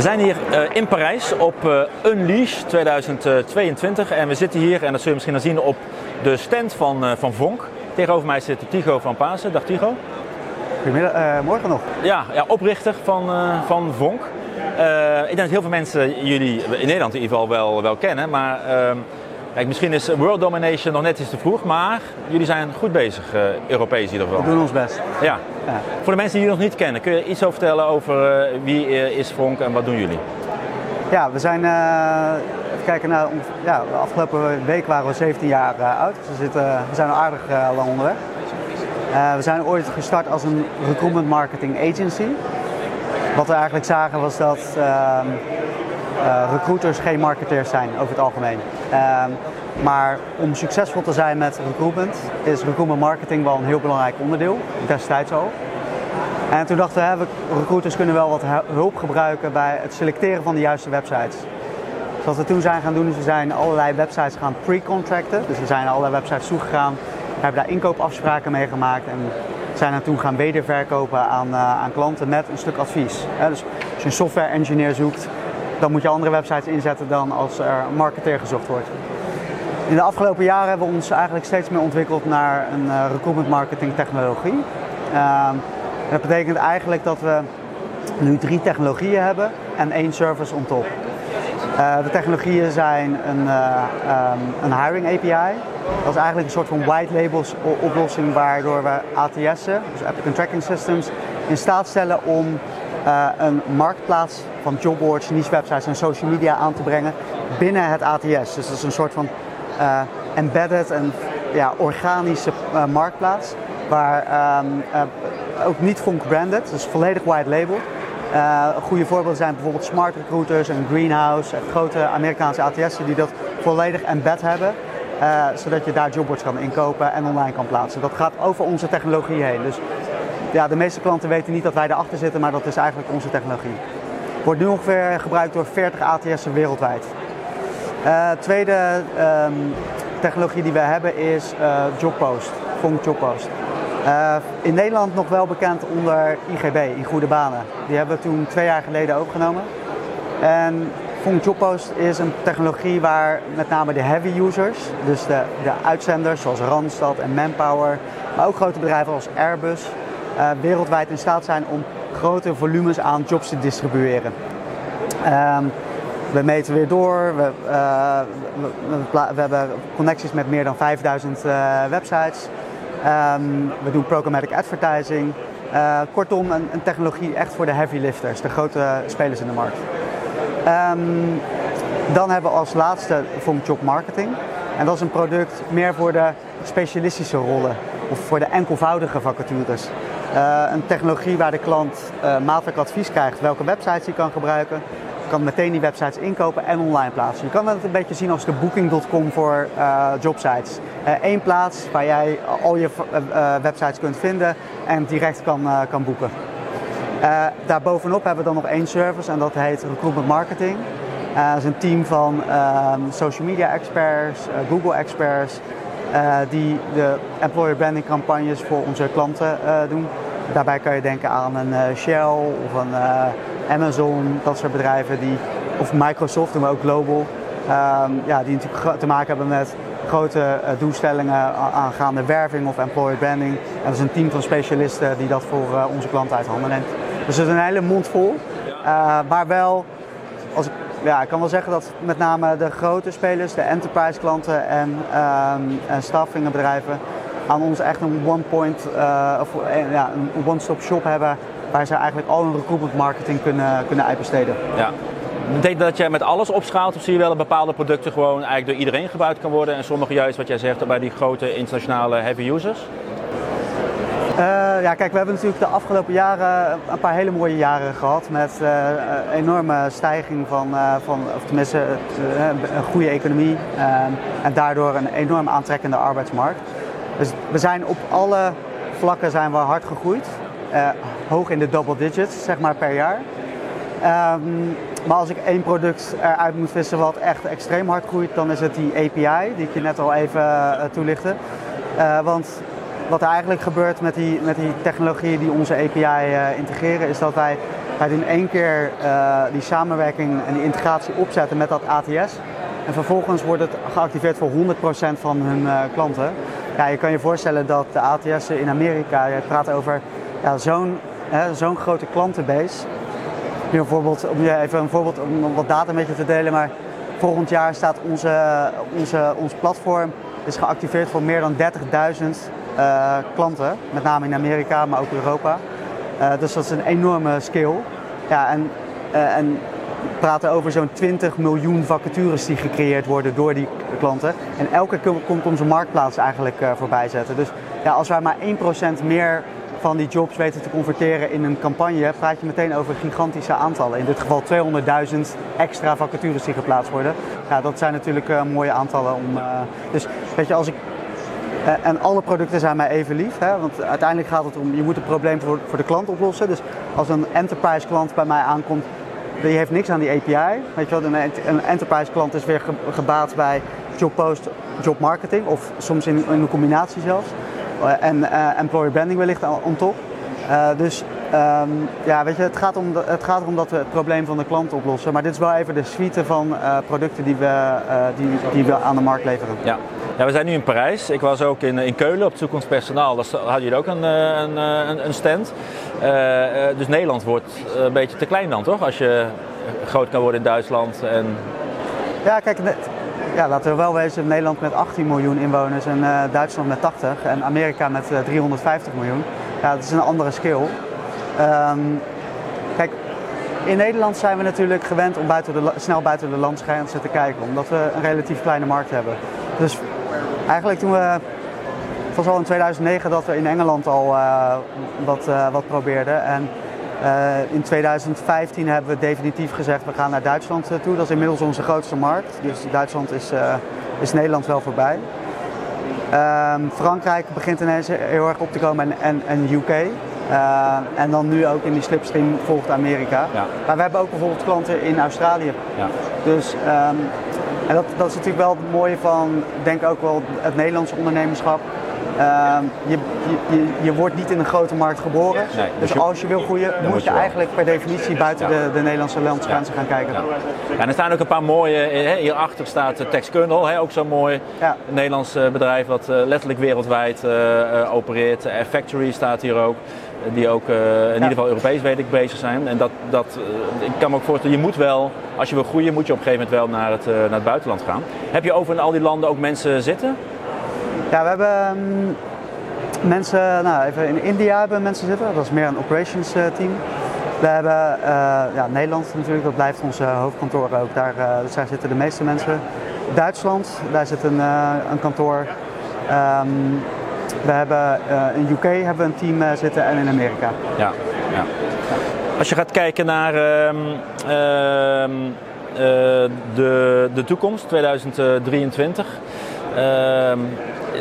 We zijn hier uh, in Parijs op uh, Unleash 2022 en we zitten hier, en dat zul je misschien al zien, op de stand van, van Vonk. Tegenover mij zit Tigo van Pasen. Dag Tigo. Goedemiddag, morgen nog. Ja, ja oprichter van, van Vonk. ik denk dat heel veel mensen jullie in Nederland in ieder geval wel, wel kennen, maar ehm, Kijk, misschien is world domination nog net iets te vroeg, maar jullie zijn goed bezig, uh, Europees in ieder geval. We doen ons best. Ja. ja. Voor de mensen die jullie nog niet kennen, kun je iets over vertellen over uh, wie uh, is Vonk en wat doen jullie? Ja, we zijn, even kijken naar, ja, de afgelopen week waren we 17 jaar oud. Dus we, zitten, we zijn al aardig lang onderweg. we zijn ooit gestart als een recruitment marketing agency. Wat we eigenlijk zagen was dat ehm, recruiters geen marketeers zijn over het algemeen. Ehm, maar om succesvol te zijn met recruitment is recruitment marketing wel een heel belangrijk onderdeel, destijds al. En toen dachten we, recruiters kunnen wel wat hulp gebruiken bij het selecteren van de juiste websites. Dus wat we toen zijn gaan doen, is we zijn allerlei websites gaan pre-contracten. Dus we zijn allerlei websites toegegaan, hebben daar inkoopafspraken mee gemaakt en zijn dan toen gaan wederverkopen aan, uh, aan klanten met een stuk advies. Dus als je een software engineer zoekt, dan moet je andere websites inzetten dan als er marketeer gezocht wordt. In de afgelopen jaren hebben we ons eigenlijk steeds meer ontwikkeld naar een uh, recruitment marketing technologie. Uh, dat betekent eigenlijk dat we nu drie technologieën hebben en één service on top. Uh, de technologieën zijn een, uh, um, een hiring API. Dat is eigenlijk een soort van white labels oplossing waardoor we ATS'en, dus applicant tracking systems, in staat stellen om uh, een marktplaats van jobboards, niche websites en social media aan te brengen binnen het ATS. Dus dat is een soort van uh, embedded en ja, organische uh, marktplaats. Waar um, ook niet Vonk branded, dus volledig white label. goede voorbeelden zijn bijvoorbeeld Smart Recruiters en Greenhouse, grote Amerikaanse ATS'en die dat volledig embed hebben. zodat je daar jobboards kan inkopen en online kan plaatsen. Dat gaat over onze technologie heen. Dus ja, de meeste klanten weten niet dat wij erachter zitten, maar dat is eigenlijk onze technologie. Wordt nu ongeveer gebruikt door 40 ATS'en wereldwijd. Uh, tweede um, technologie die we hebben is uh, Jobpost, Vonk Jobpost. Uh, in Nederland nog wel bekend onder IGB, in Goede Banen. Die hebben we toen twee jaar geleden overgenomen. En Vonk Jobpost is een technologie waar met name de heavy users, dus de, de uitzenders zoals Randstad en Manpower, maar ook grote bedrijven als Airbus, wereldwijd in staat zijn om grote volumes aan jobs te distribueren. Um, we meten weer door, we, uh, we, hebben connecties met meer dan 5000 uh, eh, websites. Um, we doen programmatic advertising. kortom, een, een, technologie echt voor de heavy lifters, de grote spelers in de markt. Um, dan hebben we als laatste Vonk Job Marketing. En dat is een product meer voor de specialistische rollen of voor de enkelvoudige vacatures. Uh, een technologie waar de klant uh, advies krijgt welke websites hij kan gebruiken. Kan meteen die websites inkopen en online plaatsen. Je kan het een beetje zien als de booking.com voor uh, jobsites. Eén plaats waar jij al je websites kunt vinden en direct kan, kan boeken. daarbovenop hebben we dan nog één service en dat heet Recruitment Marketing. dat is een team van ehm, social media experts, Google experts, die de employer branding campagnes voor onze klanten uh, doen. Daarbij kan je denken aan een uh, Shell of een Amazon, dat soort bedrijven die, of Microsoft, doen we ook global, um, ja, die natuurlijk te maken hebben met grote doelstellingen aangaande werving of employer branding. En dat is een team van specialisten die dat voor onze klanten uit handen neemt. Dus het is een hele mond vol, maar wel, als ik ja, ik kan wel zeggen dat met name de grote spelers, de enterprise klanten en, um, en staffingbedrijven aan ons echt een one point, uh, of uh, ja, een one-stop shop hebben waar ze eigenlijk al hun recruitment marketing kunnen, kunnen uitbesteden. Ja. Betekent dat jij met alles opschaalt of zie je wel dat bepaalde producten gewoon eigenlijk door iedereen gebruikt kan worden en sommige juist wat jij zegt bij die grote internationale heavy users? Uh, ja, kijk, we hebben natuurlijk de afgelopen jaren een paar hele mooie jaren gehad met een enorme stijging van, van of tenminste een goede economie en daardoor een enorm aantrekkende arbeidsmarkt. Dus we zijn op alle vlakken zijn we hard gegroeid, hoog in de double digits zeg maar per jaar. Um, maar als ik één product eruit moet vissen wat echt extreem hard groeit, dan is het die API die ik je net al even toelichtte. want wat er eigenlijk gebeurt met die, met die technologieën die onze API eh, integreren, is dat wij doen één keer uh, die samenwerking en die integratie opzetten met dat ATS. En vervolgens wordt het geactiveerd voor 100% van hun uh, klanten. Ja, je kan je voorstellen dat de ATS in Amerika, je praat over ja, zo'n grote klantenbase. Bijvoorbeeld, om je even een voorbeeld om wat data met je te delen, maar volgend jaar staat onze, onze, ons platform is geactiveerd voor meer dan 30.000 uh, klanten, met name in Amerika, maar ook Europa. Uh, dus dat is een enorme skill. Ja, en, uh, en we praten over zo'n 20 miljoen vacatures die gecreëerd worden door die klanten. En elke keer komt onze marktplaats eigenlijk voorbij zetten. Dus ja, als wij maar 1% meer van die jobs weten te converteren in een campagne, praat je meteen over gigantische aantallen. In dit geval 200.000 extra vacatures die geplaatst worden. Ja, dat zijn natuurlijk mooie aantallen om. Dus weet je, als ik. Uh, en alle producten zijn mij even lief, hè, want uiteindelijk gaat het om, je moet het probleem voor, voor de klant oplossen. Dus als een enterprise klant bij mij aankomt, die heeft niks aan die API. Weet je wel, een, enterprise klant is weer gebaat bij job post, job marketing of soms in, in een combinatie zelfs. Eh, en uh, employer branding wellicht on top. Dus um, ja, weet je, het gaat, om het gaat erom dat we het probleem van de klant oplossen. Maar dit is wel even de suite van producten die we, die, die we aan de markt leveren. Ja. Ja, we zijn nu in Parijs. Ik was ook in, in Keulen op toekomstpersonaal. Daar hadden jullie ook een, een, een stand. dus Nederland wordt een beetje te klein dan, toch? Als je groot kan worden in Duitsland. En... Ja, kijk, ja, laten we wel wezen, Nederland met 18 miljoen inwoners en Duitsland met 80 en Amerika met uh, 350 miljoen. Ja, dat is een andere skill. Um, kijk, in Nederland zijn we natuurlijk gewend om buiten de, snel buiten de landsgrenzen te kijken, omdat we een relatief kleine markt hebben. Dus eigenlijk toen we, het was al in 2009 dat we in Engeland al uh, wat, wat probeerden. En uh, in 2015 hebben we definitief gezegd we gaan naar Duitsland toe. Dat is inmiddels onze grootste markt. Dus Duitsland is, is Nederland wel voorbij. Um, Frankrijk begint ineens heel erg op te komen en, en, en UK. Uh, en dan nu ook in die slipstream volgt Amerika. Ja. Maar we hebben ook bijvoorbeeld klanten in Australië. Ja. Dus um, en dat, dat is natuurlijk wel het mooie van, denk ook wel, het Nederlandse ondernemerschap. Uh, je, je, je, wordt niet in een grote markt geboren. Nee, dus, dus als je wil groeien, moet, moet je, eigenlijk per definitie buiten ja. de, de, Nederlandse landsgrenzen gaan kijken. Ja. en er staan ook een paar mooie. Hè, hierachter staat Texkernel, hè, ook zo'n mooi Nederlands bedrijf wat letterlijk wereldwijd uh, opereert. Factory staat hier ook. Die ook in ieder geval Europees weet ik bezig zijn. En dat, dat, ik kan me ook voorstellen, je moet wel, als je wil groeien, moet je op een gegeven moment wel naar het, naar het buitenland gaan. Heb je over in al die landen ook mensen zitten? Ja, we hebben um, mensen, nou even in India hebben mensen zitten, dat is meer een operations team. We hebben ja, Nederland natuurlijk, dat blijft ons hoofdkantoor ook, daar, dus daar zitten de meeste mensen. Duitsland, daar zit een, een kantoor. Um, we hebben in UK hebben we een team zitten en in Amerika. Ja, ja. Als je gaat kijken naar uh, uh, de, de toekomst, 2023,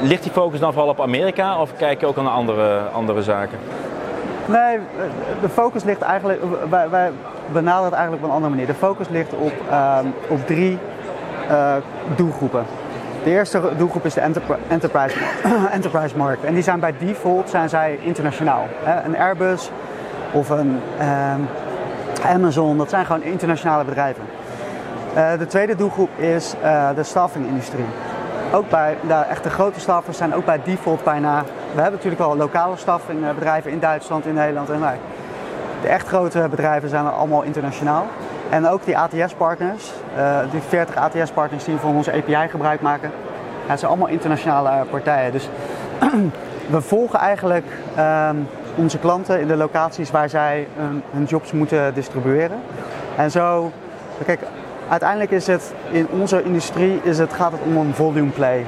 ligt die focus dan vooral op Amerika of kijk je ook naar andere, andere zaken? Nee, de focus ligt eigenlijk, wij, wij benaderen het eigenlijk op een andere manier. De focus ligt op, uh, op drie uh, doelgroepen. De eerste doelgroep is de enterprise, enterprise markt. En die zijn bij default zijn zij internationaal. Een Airbus of een uh, Amazon, dat zijn gewoon internationale bedrijven. Uh, de tweede doelgroep is uh, de staffingindustrie ook bij de echte grote staffers zijn ook bij default bijna. We hebben natuurlijk wel lokale staffingbedrijven in Duitsland, in Nederland en wij. De echt grote bedrijven zijn allemaal internationaal. En ook die ATS-partners, uh, die 40 ATS-partners die van onze API gebruik maken, ja, zijn allemaal internationale partijen. Dus we volgen eigenlijk uh, onze klanten in de locaties waar zij hun, jobs moeten distribueren. En zo, kijk, uiteindelijk is het in onze industrie is het, gaat het om een volume play.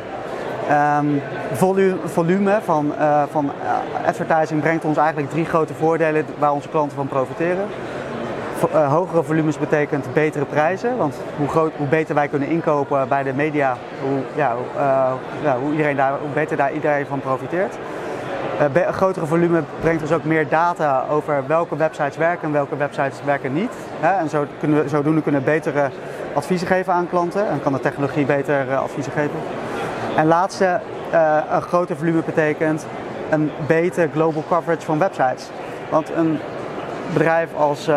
Um, volume, volume van, uh, van advertising brengt ons eigenlijk drie grote voordelen waar onze klanten van profiteren. Uh, hogere volumes betekent betere prijzen, want hoe, groot, hoe beter wij kunnen inkopen bij de media, hoe, ja, ja, hoe, iedereen daar, hoe beter daar iedereen van profiteert. Uh, grotere volume brengt ons ook meer data over welke websites werken en welke websites werken niet. Hè? En zo kunnen we, zodoende kunnen we betere adviezen geven aan klanten en kan de technologie beter adviezen geven. En laatste, een groter volume betekent een beter global coverage van websites. Want een, bedrijf als, uh,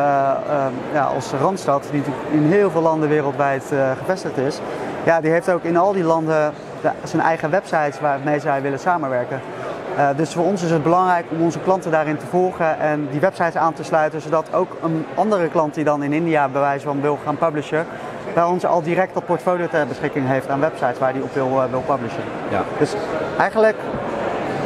ja, als Randstad, die in heel veel landen wereldwijd gevestigd is, ja, die heeft ook in al die landen zijn eigen websites waarmee zij willen samenwerken. Uh, dus voor ons is het belangrijk om onze klanten daarin te volgen en die websites aan te sluiten, zodat ook een andere klant die dan in India bij wijze van wil gaan publishen, bij ons al direct dat portfolio ter beschikking heeft aan websites waar die op wil, wil publishen. Ja. Dus eigenlijk,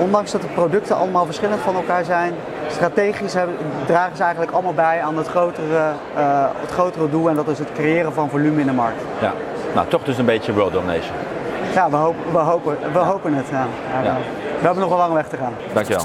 ondanks dat de producten allemaal verschillend van elkaar zijn, strategisch hebben, dragen ze eigenlijk allemaal bij aan het grotere, uh, het grotere doel en dat is het creëren van volume in de markt. Ja, nou toch dus een beetje world domination. Ja, we hopen, we hopen, we hopen het. Ja. ja. We hebben nog een lange weg te gaan. Dankjewel.